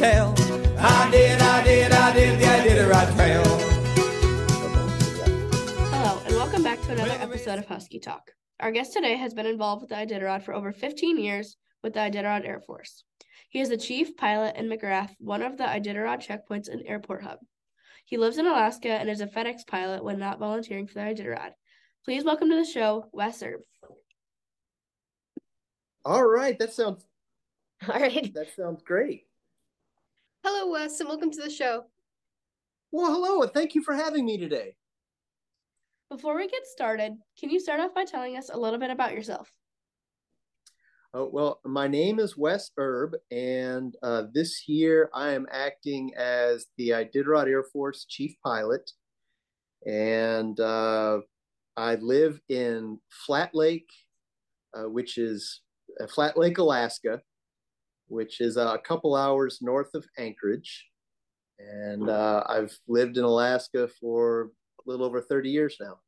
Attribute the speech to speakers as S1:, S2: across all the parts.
S1: tell. I did, I did, I did the Iditarod Trail.
S2: Hello, and welcome back to another episode of Husky Talk. Our guest today has been involved with the Iditarod for over 15 years with the Iditarod Air Force. He is the chief pilot in McGrath, one of the Iditarod checkpoints and airport hub. He lives in Alaska and is a FedEx pilot when not volunteering for the Iditarod. Please welcome to the show, Wes Erb.
S3: All right, that sounds
S4: All right.
S3: that sounds great.
S4: Hello, Wes, and welcome to the show.
S3: Well, hello, and thank you for having me today.
S2: Before we get started, can you start off by telling us a little bit about yourself?
S3: Oh, well, my name is Wes Erb, and uh, this year I am acting as the Iditarod Air Force Chief Pilot, and uh, I live in Flat Lake, uh, which is uh, Flat Lake, Alaska, which is a couple hours north of Anchorage, and uh, I've lived in Alaska for a little over thirty years now.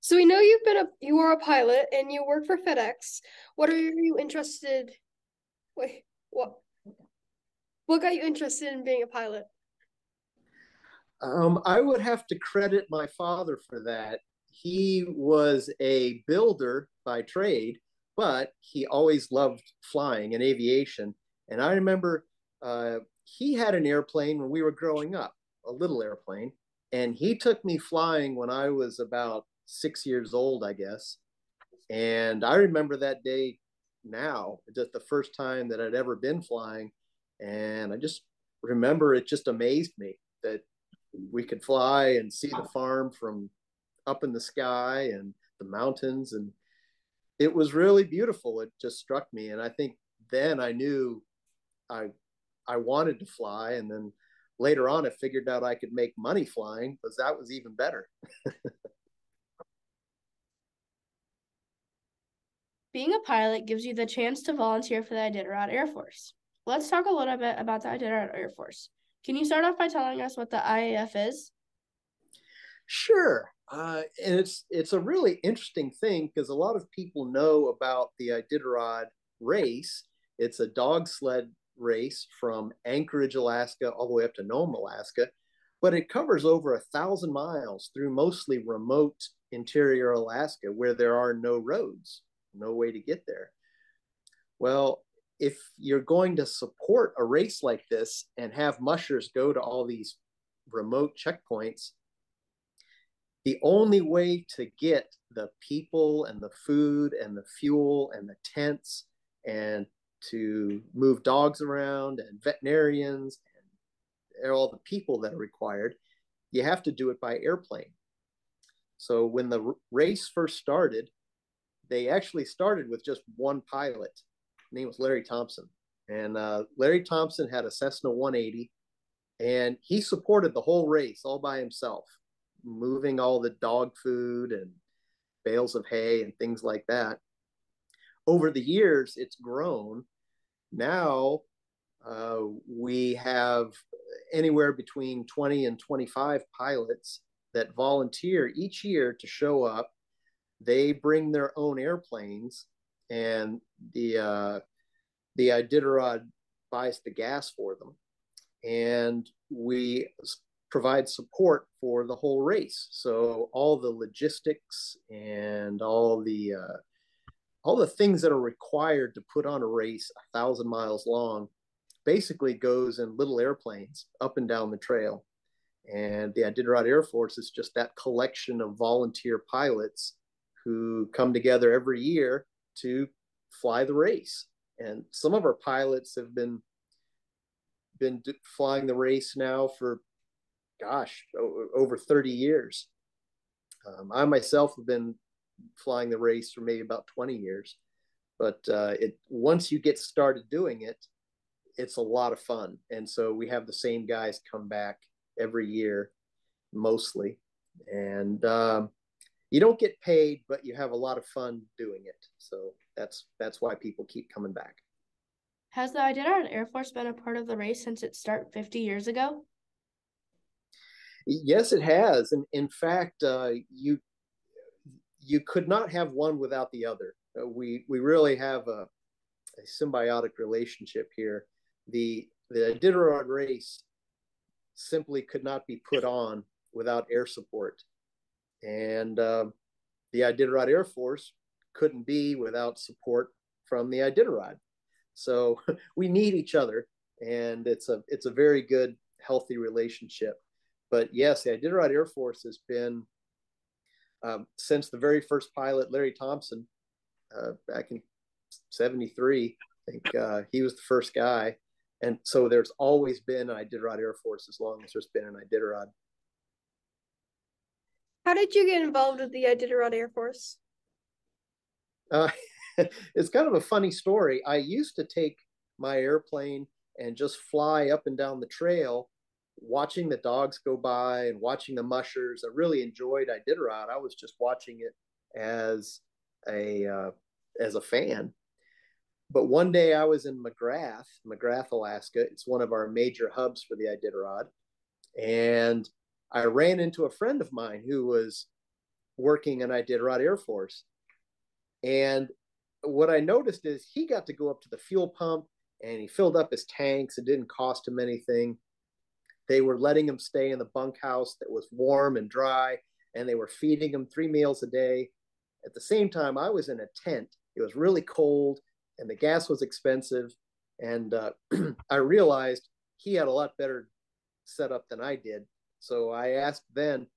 S4: So we know you've been a you are a pilot and you work for FedEx. What are you interested? Wait, what? What got you interested in being a pilot?
S3: Um, I would have to credit my father for that. He was a builder by trade, but he always loved flying and aviation. And I remember uh, he had an airplane when we were growing up, a little airplane, and he took me flying when I was about six years old, I guess. And I remember that day now, just the first time that I'd ever been flying. And I just remember it just amazed me that we could fly and see the farm from up in the sky and the mountains. And it was really beautiful. It just struck me. And I think then I knew I I wanted to fly. And then later on I figured out I could make money flying because that was even better.
S2: Being a pilot gives you the chance to volunteer for the Iditarod Air Force. Let's talk a little bit about the Iditarod Air Force. Can you start off by telling us what the IAF is?
S3: Sure. Uh, and it's it's a really interesting thing because a lot of people know about the Iditarod race. It's a dog sled race from Anchorage, Alaska, all the way up to Nome, Alaska, but it covers over a thousand miles through mostly remote interior Alaska where there are no roads, no way to get there. Well, if you're going to support a race like this and have mushers go to all these remote checkpoints, the only way to get the people and the food and the fuel and the tents and to move dogs around and veterinarians and all the people that are required, you have to do it by airplane. So when the race first started, they actually started with just one pilot. His name was Larry Thompson. And uh, Larry Thompson had a Cessna 180, and he supported the whole race all by himself moving all the dog food and bales of hay and things like that. Over the years, it's grown. Now uh, we have anywhere between 20 and 25 pilots that volunteer each year to show up. They bring their own airplanes, and the uh, the Iditarod buys the gas for them, and we provide support for the whole race. So all the logistics and all the uh, all the things that are required to put on a race a thousand miles long basically goes in little airplanes up and down the trail. And the Iditarod Air Force is just that collection of volunteer pilots who come together every year to fly the race. And some of our pilots have been been flying the race now for gosh, over 30 years. Um, I myself have been flying the race for maybe about 20 years, but uh, it once you get started doing it, it's a lot of fun. And so we have the same guys come back every year, mostly, and um, you don't get paid, but you have a lot of fun doing it. So that's that's why people keep coming back.
S2: Has the Iditarod Air Force been a part of the race since its start 50 years ago?
S3: Yes, it has, and in fact, uh, you you could not have one without the other. Uh, we we really have a a symbiotic relationship here. The the Iditarod race simply could not be put on without air support, and um, the Iditarod Air Force couldn't be without support from the Iditarod. So we need each other, and it's a it's a very good, healthy relationship. But yes, the Iditarod Air Force has been um, since the very first pilot, Larry Thompson, uh, back in '73. I think uh, he was the first guy, and so there's always been an Iditarod Air Force as long as there's been an Iditarod.
S4: How did you get involved with the Iditarod Air Force?
S3: Uh, it's kind of a funny story. I used to take my airplane and just fly up and down the trail, watching the dogs go by and watching the mushers. I really enjoyed Iditarod. I was just watching it as a uh, as a fan. But one day I was in McGrath, McGrath, Alaska. It's one of our major hubs for the Iditarod, and I ran into a friend of mine who was working in Iditarod Air Force. And what I noticed is he got to go up to the fuel pump and he filled up his tanks. It didn't cost him anything. They were letting him stay in the bunkhouse that was warm and dry, and they were feeding him three meals a day. At the same time, I was in a tent. It was really cold, and the gas was expensive. And uh, I realized he had a lot better setup than I did. So I asked then,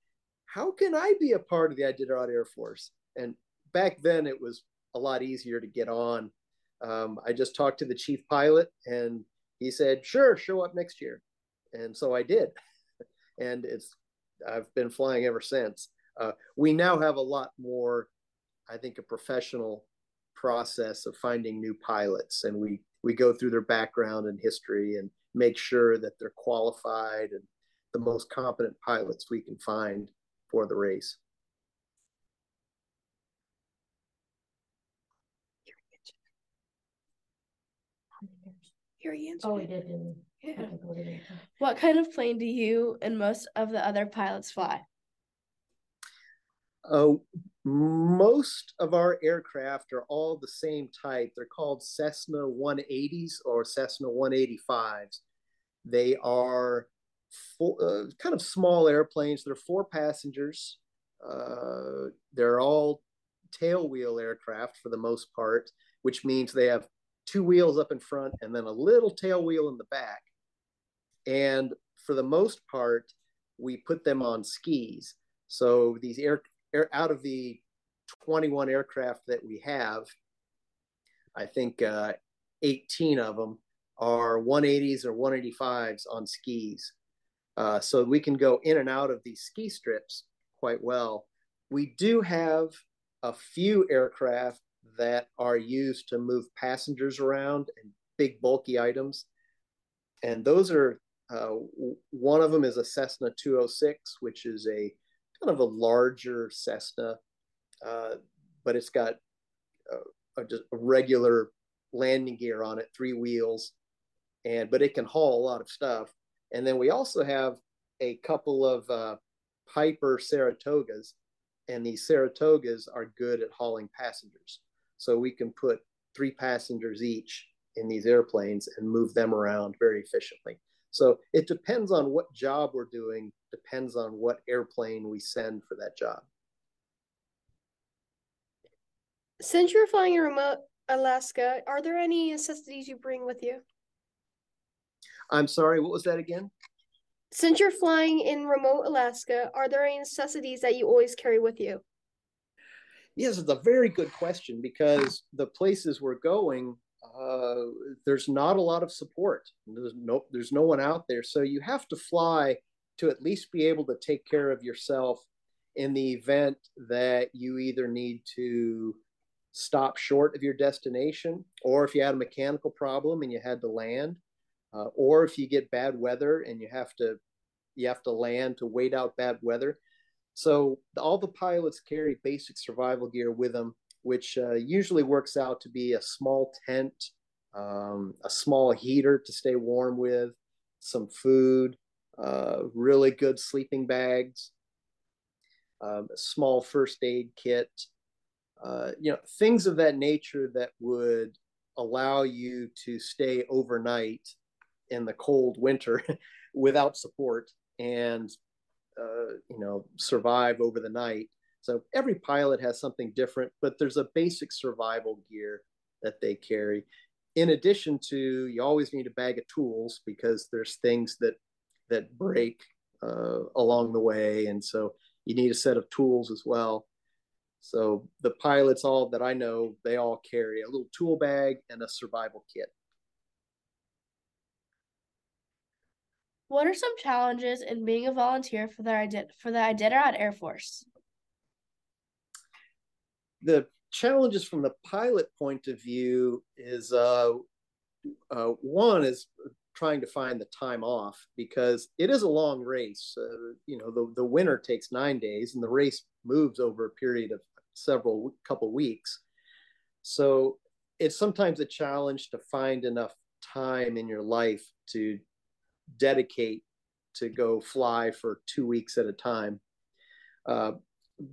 S3: how can I be a part of the Iditarod Air Force? And back then it was a lot easier to get on. Um, I just talked to the chief pilot and he said, sure, show up next year. And so I did. and it's, I've been flying ever since. Uh, we now have a lot more, I think, a professional process of finding new pilots. And we, we go through their background and history and make sure that they're qualified and the most competent pilots we can find for the race.
S4: Here he answered.
S5: Oh, he did, didn't he?
S4: Yeah.
S5: Okay, go ahead.
S2: What kind of plane do you and most of the other pilots fly?
S3: Uh, most of our aircraft are all the same type. They're called Cessna 180s or Cessna 185s. They are four, uh, kind of small airplanes. They're four passengers. Uh, they're all tailwheel aircraft for the most part, which means they have two wheels up in front and then a little tail wheel in the back. And for the most part, we put them on skis. So these air, air out of the 21 aircraft that we have, I think uh, 18 of them are 180s or 185s on skis. Uh, so we can go in and out of these ski strips quite well. We do have a few aircraft that are used to move passengers around and big bulky items. And those are, uh, one of them is a Cessna 206, which is a kind of a larger Cessna, uh, but it's got a, a, just a regular landing gear on it, three wheels, and but it can haul a lot of stuff. And then we also have a couple of uh, Piper Saratogas, and these Saratogas are good at hauling passengers. So we can put three passengers each in these airplanes and move them around very efficiently. So it depends on what job we're doing, depends on what airplane we send for that job.
S4: Since you're flying in remote Alaska, are there any necessities you bring with you?
S3: I'm sorry, what was that again?
S4: Since you're flying in remote Alaska, are there any necessities that you always carry with you?
S3: Yes, it's a very good question because the places we're going, uh, there's not a lot of support. There's no, there's no one out there, so you have to fly to at least be able to take care of yourself in the event that you either need to stop short of your destination, or if you had a mechanical problem and you had to land, uh, or if you get bad weather and you have to you have to land to wait out bad weather. So all the pilots carry basic survival gear with them, which uh, usually works out to be a small tent, um, a small heater to stay warm with, some food, uh, really good sleeping bags, um, a small first aid kit, uh, you know, things of that nature that would allow you to stay overnight in the cold winter without support and uh, you know survive over the night so every pilot has something different but there's a basic survival gear that they carry. In addition to you always need a bag of tools because there's things that that break uh, along the way and so you need a set of tools as well. So the pilots all that i know they all carry a little tool bag and a survival kit.
S2: What are some challenges in being a volunteer for the for the Iditarod Air Force?
S3: The challenges from the pilot point of view is uh, uh, one is trying to find the time off because it is a long race. Uh, you know, the, the winter takes nine days and the race moves over a period of several couple weeks. So it's sometimes a challenge to find enough time in your life to dedicate to go fly for two weeks at a time. Uh,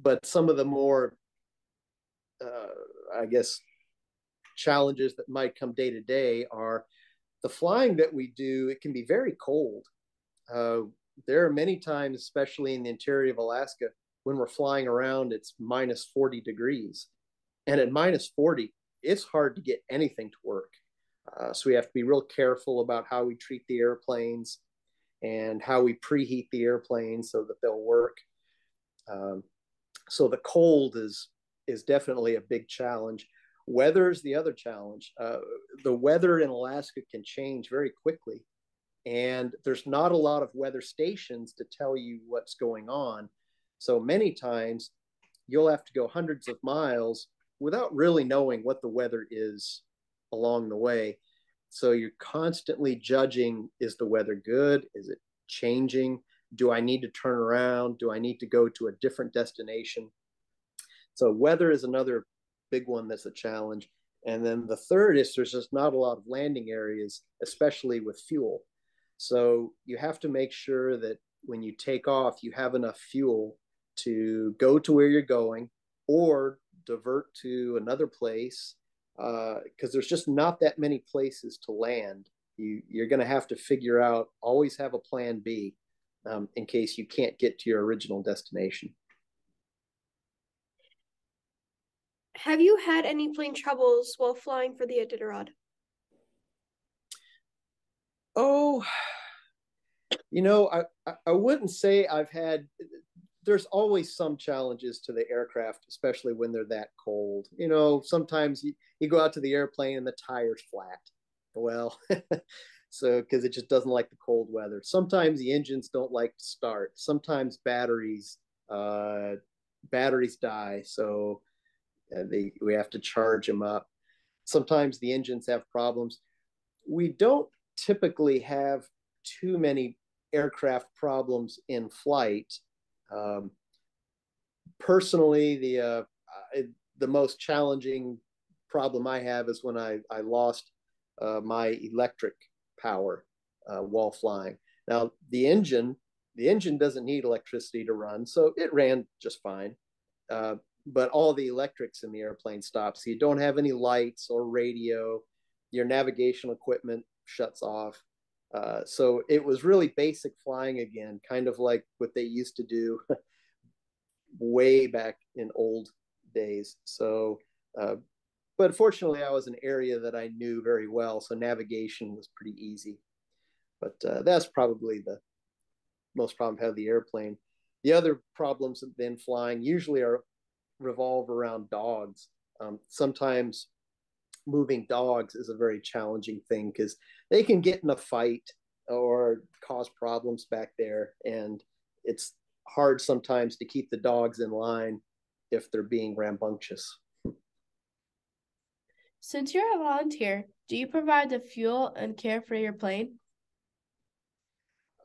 S3: but some of the more, uh, I guess, challenges that might come day to day are the flying that we do. It can be very cold. Uh, there are many times, especially in the interior of Alaska, when we're flying around, it's minus 40 degrees. And at minus 40, it's hard to get anything to work. Uh, so we have to be real careful about how we treat the airplanes and how we preheat the airplanes so that they'll work. Um, so the cold is is definitely a big challenge. Weather is the other challenge. Uh, the weather in Alaska can change very quickly, and there's not a lot of weather stations to tell you what's going on. So many times you'll have to go hundreds of miles without really knowing what the weather is along the way. So you're constantly judging is the weather good? Is it changing? Do I need to turn around? Do I need to go to a different destination? So weather is another big one that's a challenge. And then the third is there's just not a lot of landing areas, especially with fuel. So you have to make sure that when you take off, you have enough fuel to go to where you're going or divert to another place because uh, there's just not that many places to land. You you're going to have to figure out. Always have a plan B um, in case you can't get to your original destination.
S4: Have you had any plane troubles while flying for the Iditarod?
S3: Oh, you know, I, I wouldn't say I've had there's always some challenges to the aircraft, especially when they're that cold. You know, sometimes you, you go out to the airplane and the tire's flat. Well, so because it just doesn't like the cold weather. Sometimes the engines don't like to start. Sometimes batteries uh, batteries die, so they we have to charge them up. Sometimes the engines have problems. We don't typically have too many aircraft problems in flight um, personally, the uh, the most challenging problem I have is when I I lost uh, my electric power uh, while flying. Now the engine the engine doesn't need electricity to run, so it ran just fine. But all the electrics in the airplane stop, so you don't have any lights or radio. Your navigational equipment shuts off. Uh, so it was really basic flying again, kind of like what they used to do way back in old days. So, uh, but fortunately, I was an area that I knew very well, so navigation was pretty easy. But uh, that's probably the most problem I have the airplane. The other problems then flying usually are revolve around dogs. Um, sometimes moving dogs is a very challenging thing because they can get in a fight or cause problems back there and it's hard sometimes to keep the dogs in line if they're being rambunctious.
S2: Since you're a volunteer do you provide the fuel and care for your plane?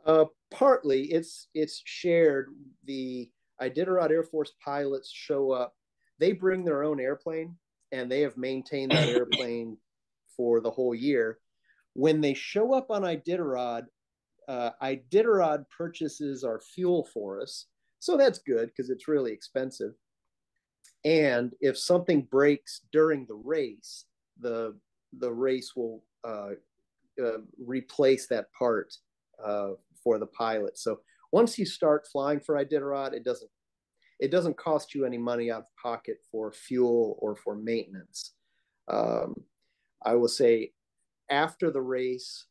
S3: Uh, partly. It's it's shared the iditarod air force pilots show up they bring their own airplane and they have maintained that airplane for the whole year. When they show up on Iditarod, uh, Iditarod purchases our fuel for us. So that's good because it's really expensive. And if something breaks during the race, the the race will uh, uh, replace that part uh, for the pilot. So once you start flying for Iditarod, it doesn't it doesn't cost you any money out of pocket for fuel or for maintenance. Um, I will say after the race,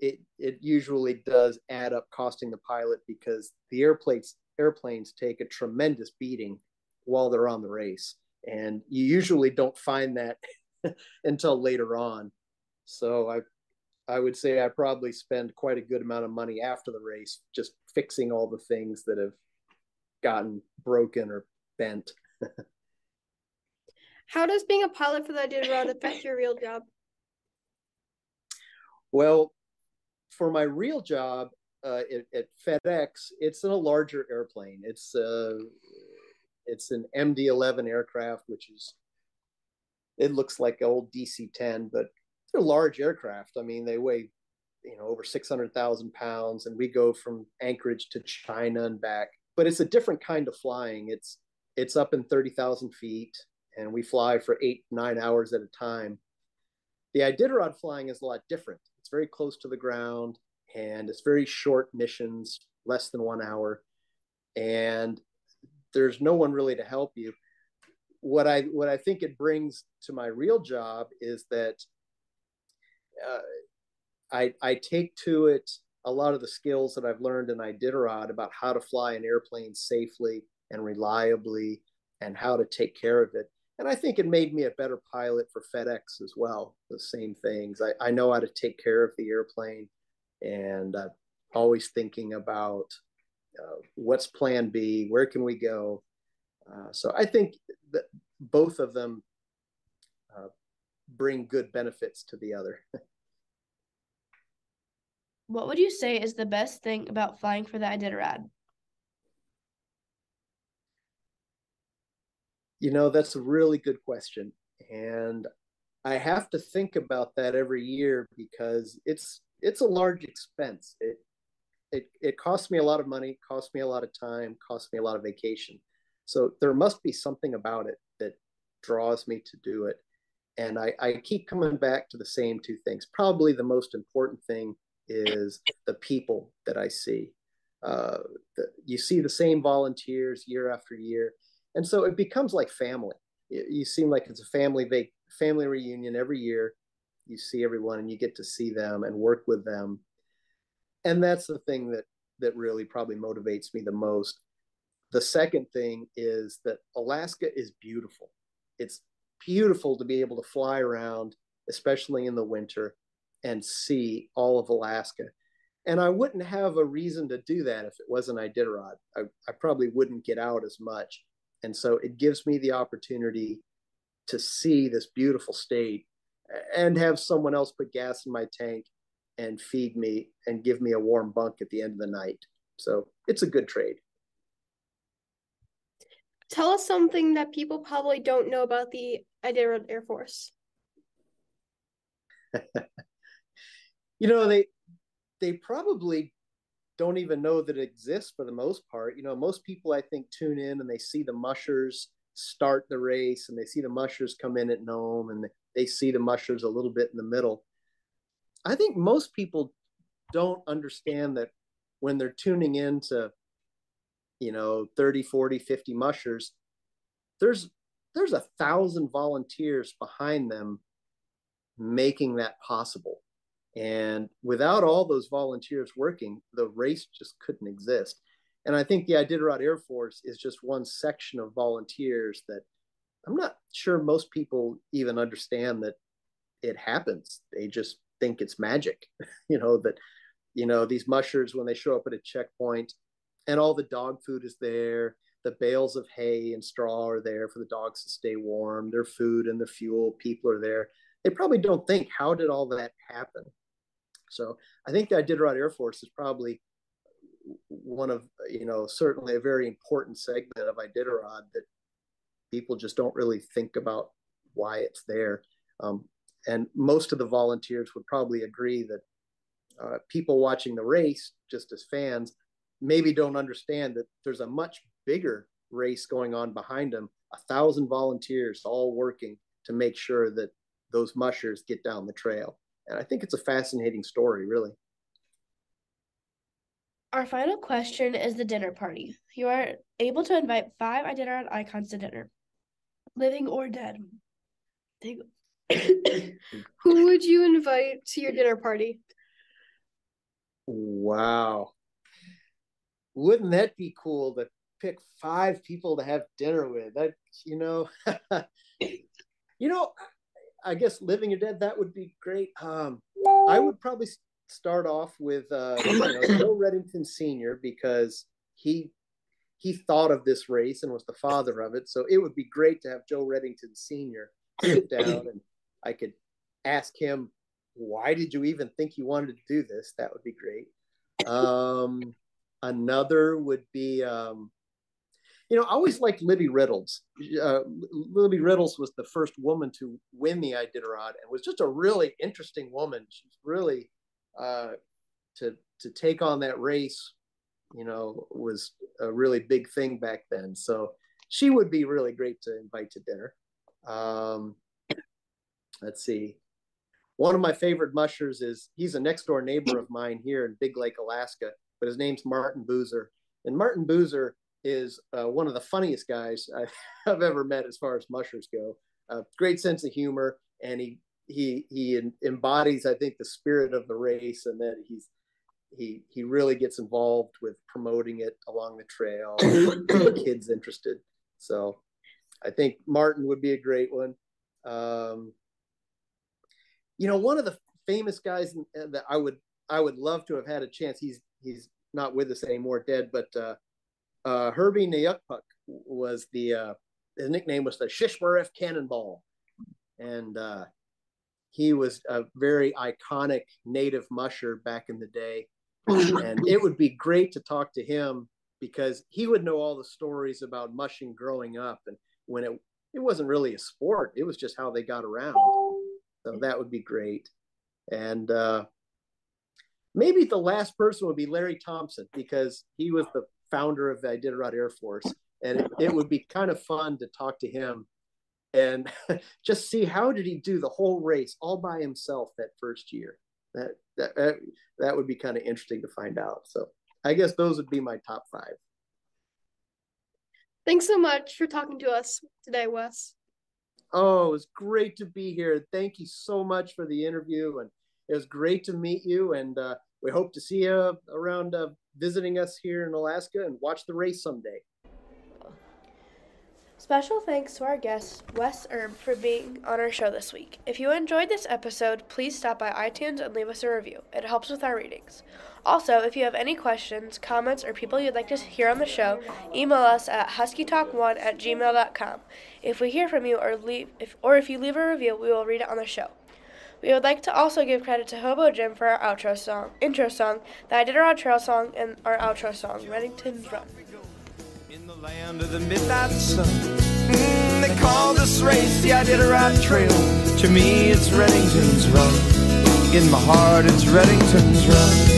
S3: it it usually does add up costing the pilot because the airplanes airplanes take a tremendous beating while they're on the race, and you usually don't find that until later on. So I I would say I probably spend quite a good amount of money after the race just fixing all the things that have gotten broken or bent.
S4: How does being a pilot for the Iditarod affect your real job?
S3: Well, for my real job uh, at, at, FedEx, it's in a larger airplane. It's uh, it's an MD-11 aircraft, which is it looks like an old DC-10, but they're large aircraft. I mean, they weigh you know over 600,000 pounds, and we go from Anchorage to China and back. But it's a different kind of flying. It's it's up in 30,000 feet, and we fly for eight nine hours at a time. The Iditarod flying is a lot different. It's very close to the ground and it's very short missions, less than one hour. And there's no one really to help you. What I what I think it brings to my real job is that uh, I I take to it a lot of the skills that I've learned in Iditarod about how to fly an airplane safely and reliably and how to take care of it and I think it made me a better pilot for FedEx as well. The same things. I, I know how to take care of the airplane, and I'm always thinking about uh, what's Plan B, where can we go. Uh, so I think that both of them uh, bring good benefits to the other.
S2: what would you say is the best thing about flying for the Iditarod?
S3: You know, that's a really good question. And I have to think about that every year because it's it's a large expense. It it it costs me a lot of money, costs me a lot of time, costs me a lot of vacation. So there must be something about it that draws me to do it. And I, I keep coming back to the same two things. Probably the most important thing is the people that I see. Uh, the, you see the same volunteers year after year and so it becomes like family. You seem like it's a family vac- family reunion every year. You see everyone and you get to see them and work with them, and that's the thing that that really probably motivates me the most. The second thing is that Alaska is beautiful. It's beautiful to be able to fly around, especially in the winter, and see all of Alaska. And I wouldn't have a reason to do that if it wasn't Iditarod. I, I probably wouldn't get out as much. And so it gives me the opportunity to see this beautiful state and have someone else put gas in my tank and feed me and give me a warm bunk at the end of the night. So it's a good trade.
S4: Tell us something that people probably don't know about the Iditarod Air Force.
S3: you know, they they probably don't even know that it exists for the most part. You know, most people I think tune in and they see the mushers start the race and they see the mushers come in at Nome and they see the mushers a little bit in the middle. I think most people don't understand that when they're tuning in to, you know, 30, 40, 50 mushers, there's there's a thousand volunteers behind them making that possible. And without all those volunteers working, the race just couldn't exist. And I think the Iditarod Air Force is just one section of volunteers that I'm not sure most people even understand that it happens. They just think it's magic, you know, that, you know, these mushers, when they show up at a checkpoint and all the dog food is there, the bales of hay and straw are there for the dogs to stay warm, their food and the fuel, people are there. They probably don't think, how did all that happen? So I think the Iditarod Air Force is probably one of, you know, certainly a very important segment of Iditarod that people just don't really think about why it's there. Um, and most of the volunteers would probably agree that uh, people watching the race, just as fans, maybe don't understand that there's a much bigger race going on behind them, a thousand volunteers all working to make sure that those mushers get down the trail. And I think it's a fascinating story, really.
S2: Our final question is the dinner party. You are able to invite five Iditarod icons to dinner, living or dead.
S4: Who would you invite to your dinner party?
S3: Wow. Wouldn't that be cool to pick five people to have dinner with? That you know, you know, I guess living or dead, that would be great. Um, I would probably start off with uh, you know, Joe Redington Sr. because he he thought of this race and was the father of it. So it would be great to have Joe Redington Sr. sit down and I could ask him, why did you even think you wanted to do this? That would be great. Um, another would be, um, you know, I always liked Libby Riddles. Uh, Libby Riddles was the first woman to win the Iditarod and was just a really interesting woman. She's really uh, to to take on that race, you know, was a really big thing back then. So she would be really great to invite to dinner. Um, let's see. One of my favorite mushers is he's a next door neighbor of mine here in Big Lake, Alaska, but his name's Martin Buser. And Martin Buser is uh, one of the funniest guys I've, ever met as far as mushers go. Uh, great sense of humor, and he he he embodies, I think, the spirit of the race, and that he's he he really gets involved with promoting it along the trail, kids interested. So, I think Martin would be a great one. Um, you know, one of the famous guys that I would I would love to have had a chance. He's he's not with us anymore, dead. But uh, uh, Herbie Nayokpuk was the uh, his nickname was the Shishmaref Cannonball, and uh, he was a very iconic native musher back in the day. and it would be great to talk to him because he would know all the stories about mushing growing up and when it it wasn't really a sport it was just how they got around so that would be great. And uh, maybe the last person would be Larry Thompson because he was the founder of the Iditarod Air Force. And it, it would be kind of fun to talk to him and just see how did he do the whole race all by himself that first year. That that that would be kind of interesting to find out. So I guess those would be my top five.
S4: Thanks so much for talking to us today, Wes.
S3: Oh, it was great to be here. Thank you so much for the interview, and it was great to meet you. And uh, we hope to see you around uh, visiting us here in Alaska and watch the race someday.
S2: Special thanks to our guest, Wes Erb, for being on our show this week. If you enjoyed this episode, please stop by iTunes and leave us a review. It helps with our ratings. Also, if you have any questions, comments, or people you'd like to hear on the show, email us at huskytalk1 at gmail.com. If we hear from you or leave if or if you leave a review, we will read it on the show. We would like to also give credit to Hobo Jim for our outro song, intro song, the Iditarod Trail song, and our outro song, Redington's Run.
S1: In the land of the midnight sun, mm, they call this race the Trail. To me, it's Redington's Run. In my heart, it's Redington's Run.